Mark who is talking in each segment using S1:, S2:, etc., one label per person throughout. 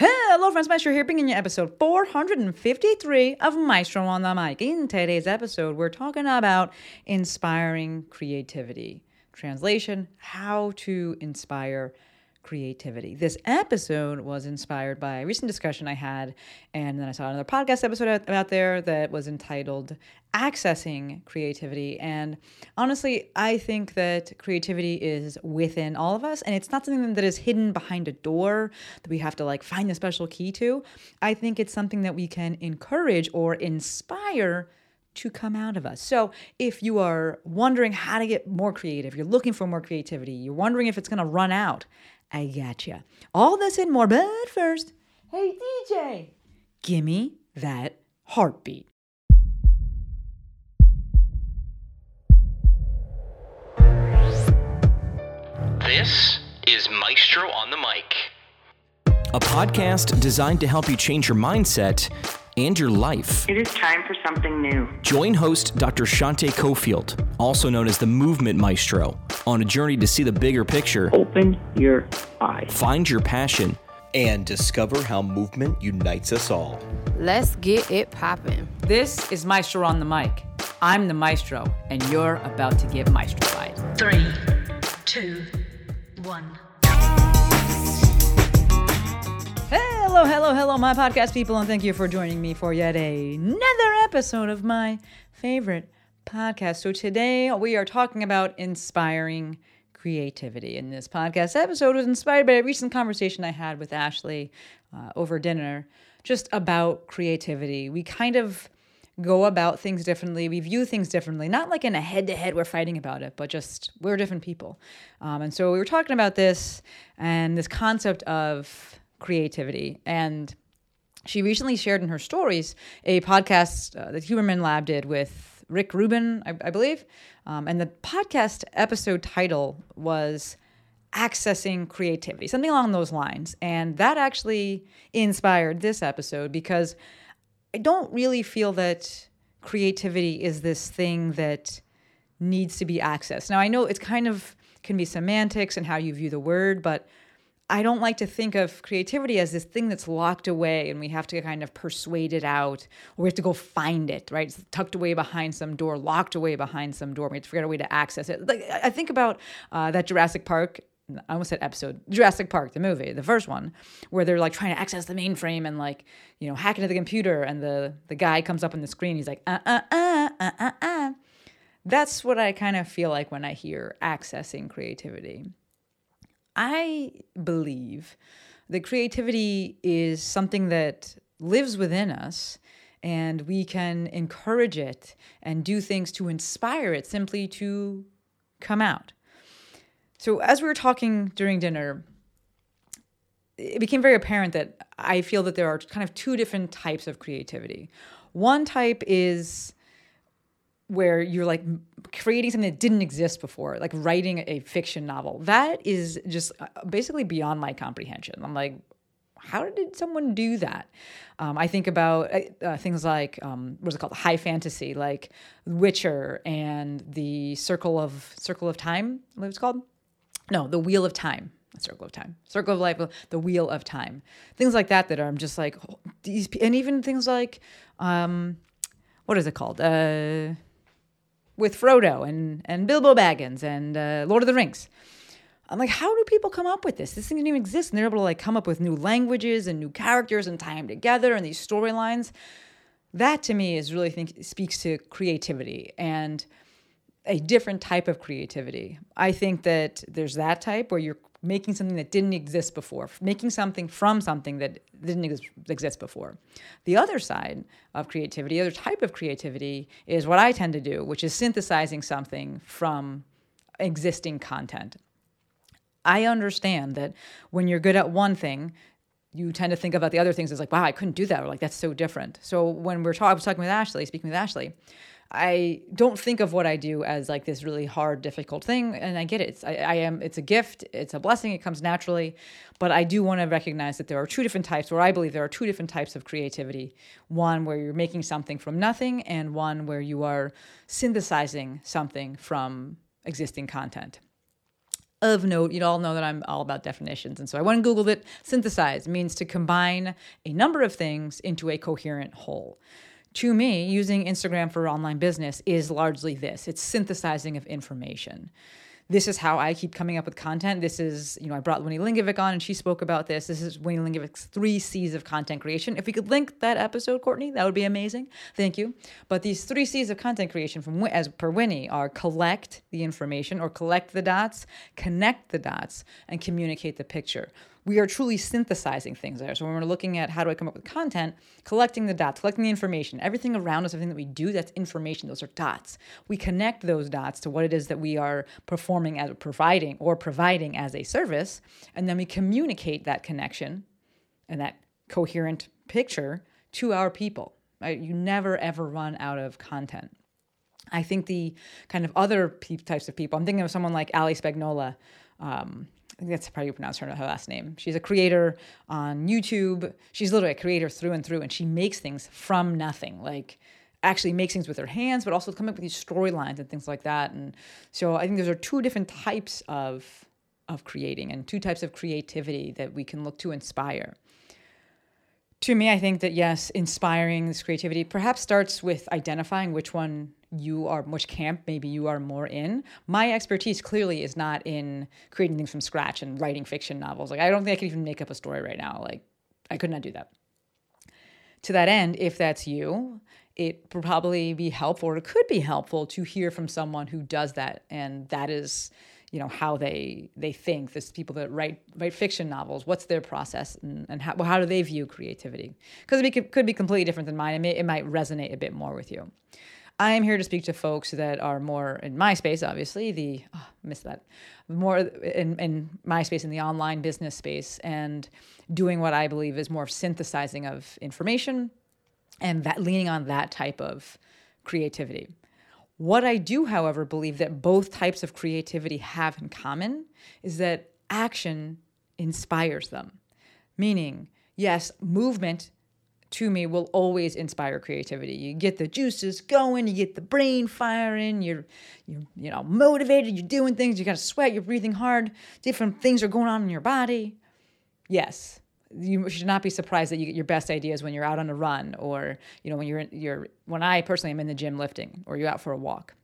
S1: Hello, friends. Maestro here, bringing you episode 453 of Maestro on the Mic. In today's episode, we're talking about inspiring creativity. Translation How to inspire creativity. This episode was inspired by a recent discussion I had, and then I saw another podcast episode out, out there that was entitled Accessing Creativity. And honestly, I think that creativity is within all of us, and it's not something that is hidden behind a door that we have to like find a special key to. I think it's something that we can encourage or inspire to come out of us. So, if you are wondering how to get more creative, you're looking for more creativity, you're wondering if it's going to run out, I gotcha. All this and more, but first, hey DJ, gimme that heartbeat.
S2: This is Maestro on the Mic.
S3: a podcast designed to help you change your mindset and your life.
S4: It is time for something new.
S3: Join host Dr. Shante Cofield, also known as the Movement Maestro, on a journey to see the bigger picture,
S4: Open your eyes.
S3: find your passion,
S5: and discover how movement unites us all.
S6: Let's get it poppin'.
S1: This is Maestro on the Mic. I'm the Maestro, and you're about to get maestrofied.
S7: Three, two, one.
S1: Hello, hello, hello, my podcast people, and thank you for joining me for yet another episode of my favorite podcast. So, today we are talking about inspiring creativity. And this podcast episode was inspired by a recent conversation I had with Ashley uh, over dinner just about creativity. We kind of go about things differently. We view things differently, not like in a head to head, we're fighting about it, but just we're different people. Um, and so we were talking about this and this concept of creativity. And she recently shared in her stories a podcast uh, that Huberman Lab did with Rick Rubin, I, I believe. Um, and the podcast episode title was Accessing Creativity, something along those lines. And that actually inspired this episode because I don't really feel that creativity is this thing that needs to be accessed. Now, I know it's kind of can be semantics and how you view the word, but I don't like to think of creativity as this thing that's locked away and we have to kind of persuade it out or we have to go find it, right? It's tucked away behind some door, locked away behind some door. We have to figure out a way to access it. Like I think about uh, that Jurassic Park. I almost said episode Jurassic Park, the movie, the first one, where they're like trying to access the mainframe and like you know hack into the computer, and the the guy comes up on the screen. He's like, uh uh uh uh uh uh. That's what I kind of feel like when I hear accessing creativity. I believe that creativity is something that lives within us and we can encourage it and do things to inspire it simply to come out. So, as we were talking during dinner, it became very apparent that I feel that there are kind of two different types of creativity. One type is where you're like creating something that didn't exist before, like writing a fiction novel. That is just uh, basically beyond my comprehension. I'm like, how did someone do that? Um, I think about uh, uh, things like um, what's it called, high fantasy, like Witcher and the Circle of Circle of Time. What it's called? No, the Wheel of Time. Circle of Time, Circle of Life, the Wheel of Time, things like that. That are I'm just like these, and even things like, um, what is it called? Uh, with Frodo and and Bilbo Baggins and uh, Lord of the Rings. I'm like, how do people come up with this? This thing didn't even exist, and they're able to like come up with new languages and new characters and tie them together and these storylines. That to me is really think speaks to creativity and a different type of creativity. I think that there's that type where you're making something that didn't exist before, making something from something that didn't ex- exist before. The other side of creativity, the other type of creativity, is what I tend to do, which is synthesizing something from existing content. I understand that when you're good at one thing, you tend to think about the other things as like, wow, I couldn't do that, or like that's so different. So when we're talking, I was talking with Ashley, speaking with Ashley, I don't think of what I do as like this really hard, difficult thing, and I get it. It's, I, I am. It's a gift. It's a blessing. It comes naturally, but I do want to recognize that there are two different types. Where I believe there are two different types of creativity: one where you're making something from nothing, and one where you are synthesizing something from existing content. of note, you'd all know that I'm all about definitions. And so I went and Googled it. Synthesize means to combine a number of things into a coherent whole. To me, using Instagram for online business is largely this it's synthesizing of information this is how I keep coming up with content. This is, you know, I brought Winnie Lingovic on and she spoke about this. This is Winnie Lingovic's three C's of content creation. If we could link that episode, Courtney, that would be amazing. Thank you. But these three C's of content creation from as per Winnie are collect the information or collect the dots, connect the dots, and communicate the picture we are truly synthesizing things there. So when we're looking at how do I come up with content, collecting the dots, collecting the information, everything around us, everything that we do, that's information. Those are dots. We connect those dots to what it is that we are performing as providing or providing as a service, and then we communicate that connection and that coherent picture to our people. Right? You never ever run out of content. I think the kind of other types of people, I'm thinking of someone like Ali Spagnola. Um, I think that's how you pronounce her, her last name. She's a creator on YouTube. She's literally a creator through and through, and she makes things from nothing. Like actually makes things with her hands, but also coming up with these storylines and things like that. And so I think those are two different types of of creating and two types of creativity that we can look to inspire. To me, I think that yes, inspiring this creativity perhaps starts with identifying which one you are which camp maybe you are more in. My expertise clearly is not in creating things from scratch and writing fiction novels. Like i don't think i could even make up a story right now. Like i could not do that. To that end if that's you it would probably be helpful or it could be helpful to hear from someone who does that. And that is you know how they they think this people that write write fiction novels what's their process and, and how, how do they view creativity? Because it could, could be completely different than mine. It, may, it might resonate a bit more with you I am here to speak to folks that are more in my space, obviously, the, oh, miss that, more in, in my space, in the online business space, and doing what I believe is more synthesizing of information and that leaning on that type of creativity. What I do, however, believe that both types of creativity have in common is that action inspires them. Meaning, yes, movement to me will always inspire creativity. You get the juices going, you get the brain firing, you're you're you know motivated, you're doing things, you got to sweat, you're breathing hard, different things are going on in your body. Yes. You should not be surprised that you get your best ideas when you're out on a run or you know when you're in, you're when I personally am in the gym lifting or you're out for a walk.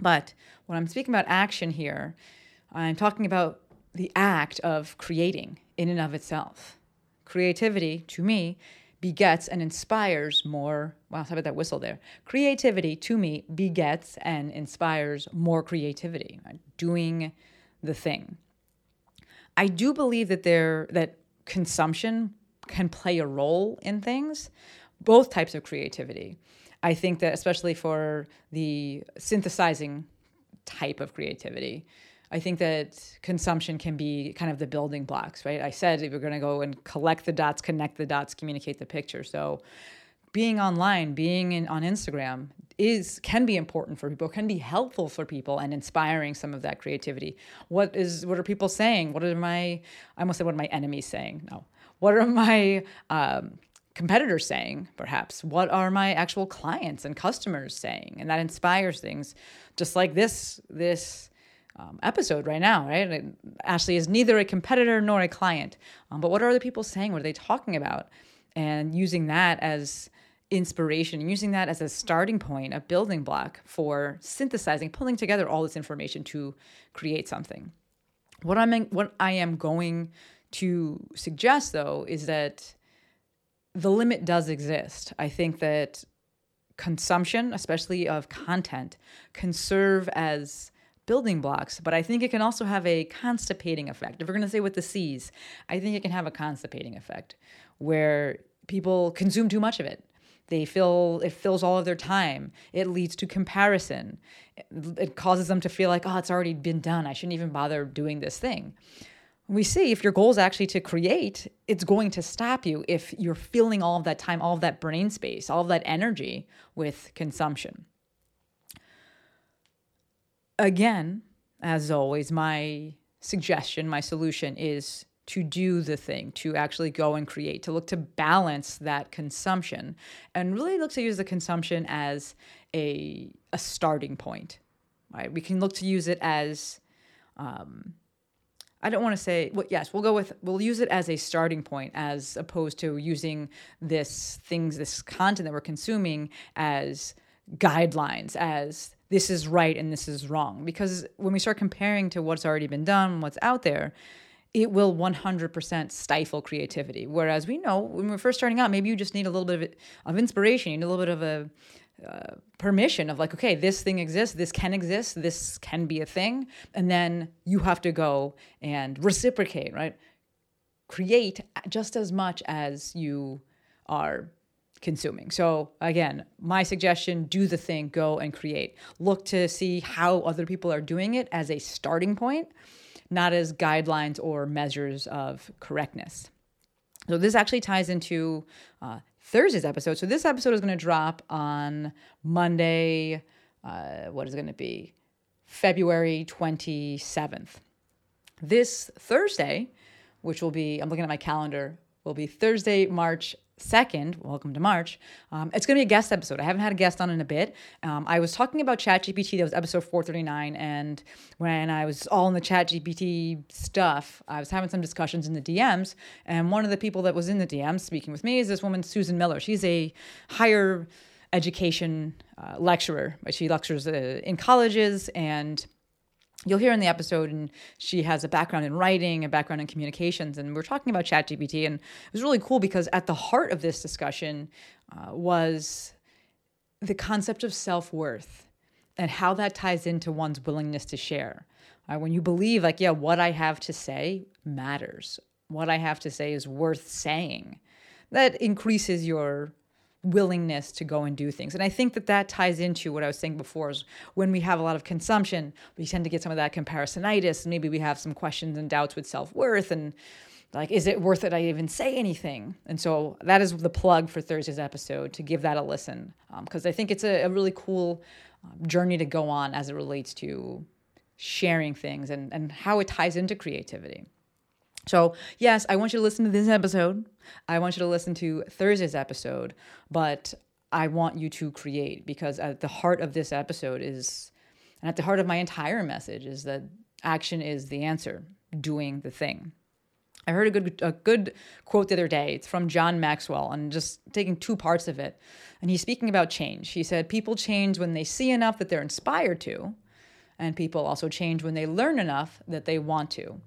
S1: But when I'm speaking about action here, I'm talking about the act of creating in and of itself. Creativity to me begets and inspires more. Wow, how about that whistle there? Creativity to me begets and inspires more creativity, right? doing the thing. I do believe that there that consumption can play a role in things, both types of creativity. I think that especially for the synthesizing type of creativity, I think that consumption can be kind of the building blocks, right? I said we're going to go and collect the dots, connect the dots, communicate the picture. So being online, being in, on Instagram is can be important for people, can be helpful for people and inspiring some of that creativity. What is what are people saying? What are my I almost said what are my enemies saying? No. What are my um, competitors saying, perhaps? What are my actual clients and customers saying? And that inspires things. Just like this, this um, episode right now, right? And Ashley is neither a competitor nor a client. Um, but what are other people saying? What are they talking about? And using that as inspiration, using that as a starting point, a building block for synthesizing, pulling together all this information to create something. What I'm what I am going to suggest though is that the limit does exist. I think that consumption, especially of content, can serve as building blocks, but I think it can also have a constipating effect. If we're going to say with the C's, I think it can have a constipating effect where people consume too much of it. They feel it fills all of their time. It leads to comparison. It causes them to feel like, oh, it's already been done. I shouldn't even bother doing this thing. We see if your goal is actually to create, it's going to stop you if you're filling all of that time, all of that brain space, all of that energy with consumption again, as always, my suggestion, my solution is to do the thing, to actually go and create, to look to balance that consumption and really look to use the consumption as a, a starting point. Right? We can look to use it as um, I don't want to say, well, yes, we'll go with, we'll use it as a starting point as opposed to using this things, this content that we're consuming as guidelines, as this is right and this is wrong. Because when we start comparing to what's already been done, what's out there, it will 100% stifle creativity. Whereas we know when we're first starting out, maybe you just need a little bit of, of inspiration, you need a little bit of a uh, permission of like, okay, this thing exists, this can exist, this can be a thing. And then you have to go and reciprocate, right? Create just as much as you are consuming. So again, my suggestion, do the thing, go and create. Look to see how other people are doing it as a starting point not as guidelines or measures of correctness. So this actually ties into uh, Thursday's episode. So this episode is going to drop on Monday. Uh, what is it going to be? February 27th. This Thursday, which will be, I'm looking at my calendar, will be Thursday, March 2nd, welcome to March, um, it's going to be a guest episode. I haven't had a guest on in a bit. Um, I was talking about ChatGPT, that was episode 439. And when I was all in the ChatGPT stuff, I was having some discussions in the DMs. And one of the people that was in the DMs speaking with me is this woman, Susan Miller. She's a higher education uh, lecturer, she lectures uh, in colleges and you'll hear in the episode and she has a background in writing a background in communications and we're talking about chatgpt and it was really cool because at the heart of this discussion uh, was the concept of self-worth and how that ties into one's willingness to share. Uh, when you believe like yeah what i have to say matters. What i have to say is worth saying. That increases your willingness to go and do things. And I think that that ties into what I was saying before is when we have a lot of consumption, we tend to get some of that comparisonitis. Maybe we have some questions and doubts with self worth and like, is it worth it I even say anything? And so that is the plug for Thursday's episode to give that a listen because um, I think it's a, a really cool um, journey to go on as it relates to sharing things and, and how it ties into creativity. So, yes, I want you to listen to this episode. I want you to listen to Thursday's episode, but I want you to create because at the heart of this episode is, and at the heart of my entire message is that action is the answer, doing the thing. I heard a good a good quote the other day. It's from John Maxwell, and just taking two parts of it. And he's speaking about change. He said, "People change when they see enough that they're inspired to, and people also change when they learn enough that they want to."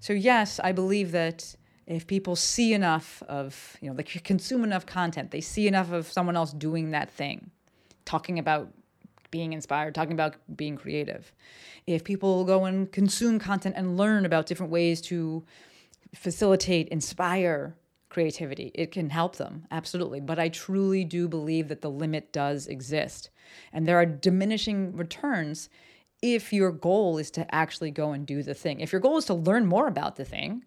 S1: So yes, I believe that if people see enough of, you know, they consume enough content, they see enough of someone else doing that thing, talking about being inspired, talking about being creative. If people go and consume content and learn about different ways to facilitate, inspire creativity, it can help them, absolutely. But I truly do believe that the limit does exist. And there are diminishing returns if your goal is to actually go and do the thing. If your goal is to learn more about the thing,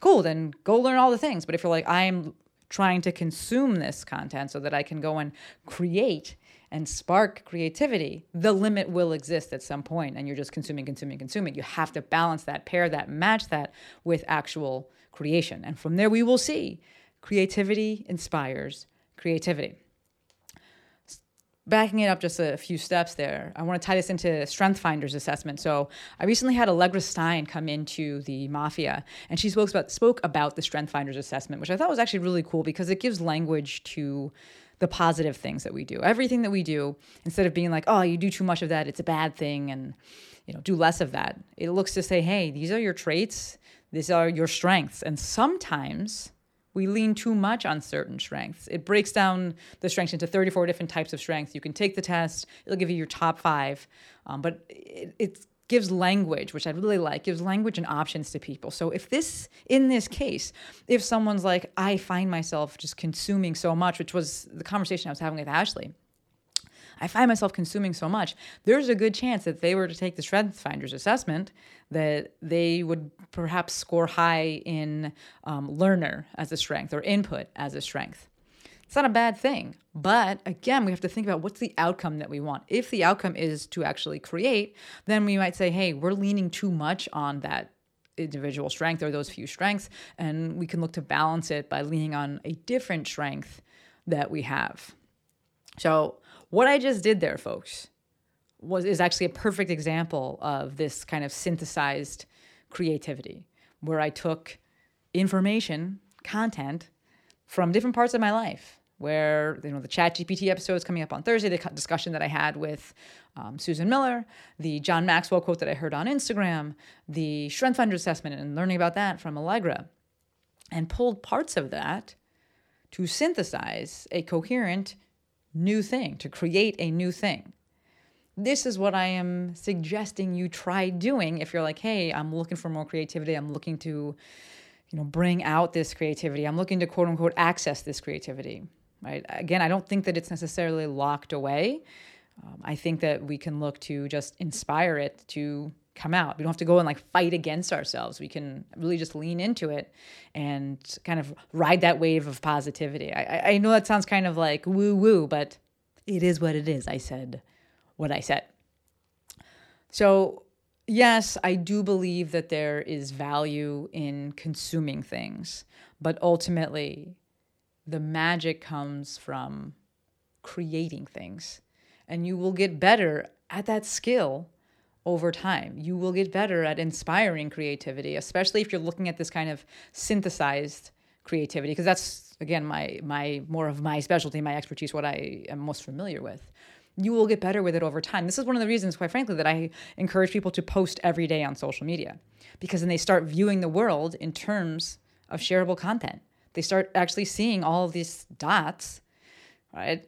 S1: cool, then go learn all the things. But if you're like, I'm trying to consume this content so that I can go and create and spark creativity, the limit will exist at some point and you're just consuming, consuming, consuming. You have to balance that, pair that, match that with actual creation. And from there, we will see creativity inspires creativity backing it up just a few steps there, I want to tie this into Strength Finders assessment. So I recently had Allegra Stein come into the Mafia, and she spoke about spoke about the Strength Finders assessment, which I thought was actually really cool because it gives language to the positive things that we do. Everything that we do, instead of being like, "Oh, you do too much of that; it's a bad thing," and you know, do less of that. It looks to say, "Hey, these are your traits. These are your strengths," and sometimes we lean too much on certain strengths. It breaks down the strengths into 34 different types of strengths. You can take the test, it'll give you your top five, um, but it, it gives language, which I really like, gives language and options to people. So if this, in this case, if someone's like, I find myself just consuming so much, which was the conversation I was having with Ashley, I find myself consuming so much, there's a good chance that they were to take the Strength Finders assessment, that they would perhaps score high in um, learner as a strength or input as a strength. It's not a bad thing. But again, we have to think about what's the outcome that we want. If the outcome is to actually create, then we might say, hey, we're leaning too much on that individual strength or those few strengths. And we can look to balance it by leaning on a different strength that we have. So what I just did there, folks, was is actually a perfect example of this kind of synthesized creativity. where I took information, content from different parts of my life. Where you know the Chat GPT episode is coming up on Thursday, the discussion that I had with um, Susan Miller, the John Maxwell quote that I heard on Instagram, the Strength Finder assessment, and learning about that from Allegra, and pulled parts of that to synthesize a coherent new thing, to create a new thing. This is what I am suggesting you try doing if you're like, hey, I'm looking for more creativity. I'm looking to, you know, bring out this creativity. I'm looking to quote unquote access this creativity. Right. Again, I don't think that it's necessarily locked away. Um, I think that we can look to just inspire it to come out. We don't have to go and like fight against ourselves. We can really just lean into it and kind of ride that wave of positivity. I, I know that sounds kind of like woo woo, but it is what it is. I said what I said. So, yes, I do believe that there is value in consuming things, but ultimately, the magic comes from creating things. And you will get better at that skill over time. You will get better at inspiring creativity, especially if you're looking at this kind of synthesized creativity, because that's again my my more of my specialty, my expertise, what I am most familiar with. You will get better with it over time. This is one of the reasons, quite frankly, that I encourage people to post every day on social media, because then they start viewing the world in terms of shareable content. They start actually seeing all these dots, right,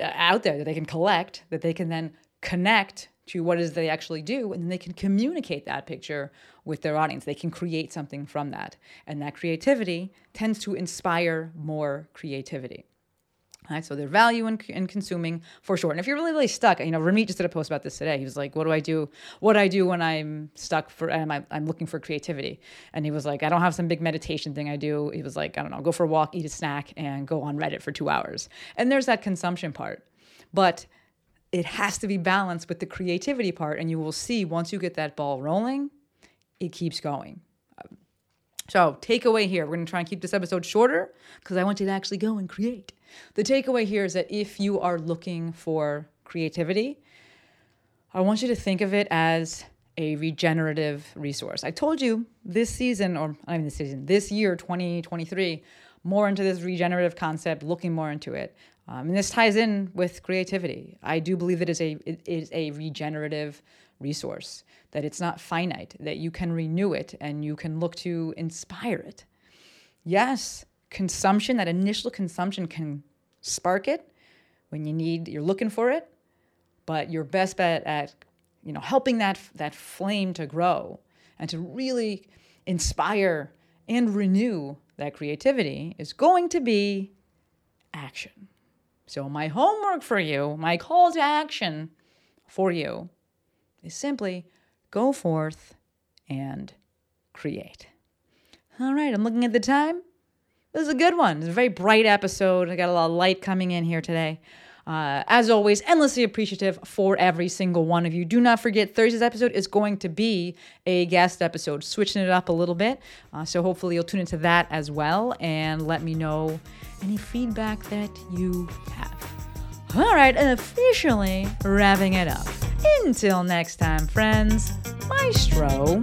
S1: out there that they can collect, that they can then connect to what is they actually do and then they can communicate that picture with their audience they can create something from that and that creativity tends to inspire more creativity Right, so their value in, in consuming for sure. And if you're really, really stuck, you know, Ramit just did a post about this today. He was like, "What do I do? What do I do when I'm stuck for and I'm, I'm looking for creativity?" And he was like, "I don't have some big meditation thing I do." He was like, "I don't know, go for a walk, eat a snack, and go on Reddit for two hours." And there's that consumption part, but it has to be balanced with the creativity part. And you will see once you get that ball rolling, it keeps going. So, takeaway here, we're going to try and keep this episode shorter because I want you to actually go and create. The takeaway here is that if you are looking for creativity, I want you to think of it as a regenerative resource. I told you this season, or not even this season, this year, 2023, more into this regenerative concept, looking more into it. Um, and this ties in with creativity. I do believe that it is a it is a regenerative resource, that it's not finite, that you can renew it and you can look to inspire it. Yes, consumption, that initial consumption can spark it when you need you're looking for it, but your best bet at you know helping that that flame to grow and to really inspire and renew that creativity is going to be action. So, my homework for you, my call to action for you is simply go forth and create. All right, I'm looking at the time. This is a good one. It's a very bright episode. I got a lot of light coming in here today. Uh, as always, endlessly appreciative for every single one of you. Do not forget, Thursday's episode is going to be a guest episode, switching it up a little bit. Uh, so hopefully you'll tune into that as well and let me know any feedback that you have. All right, officially wrapping it up. Until next time, friends, Maestro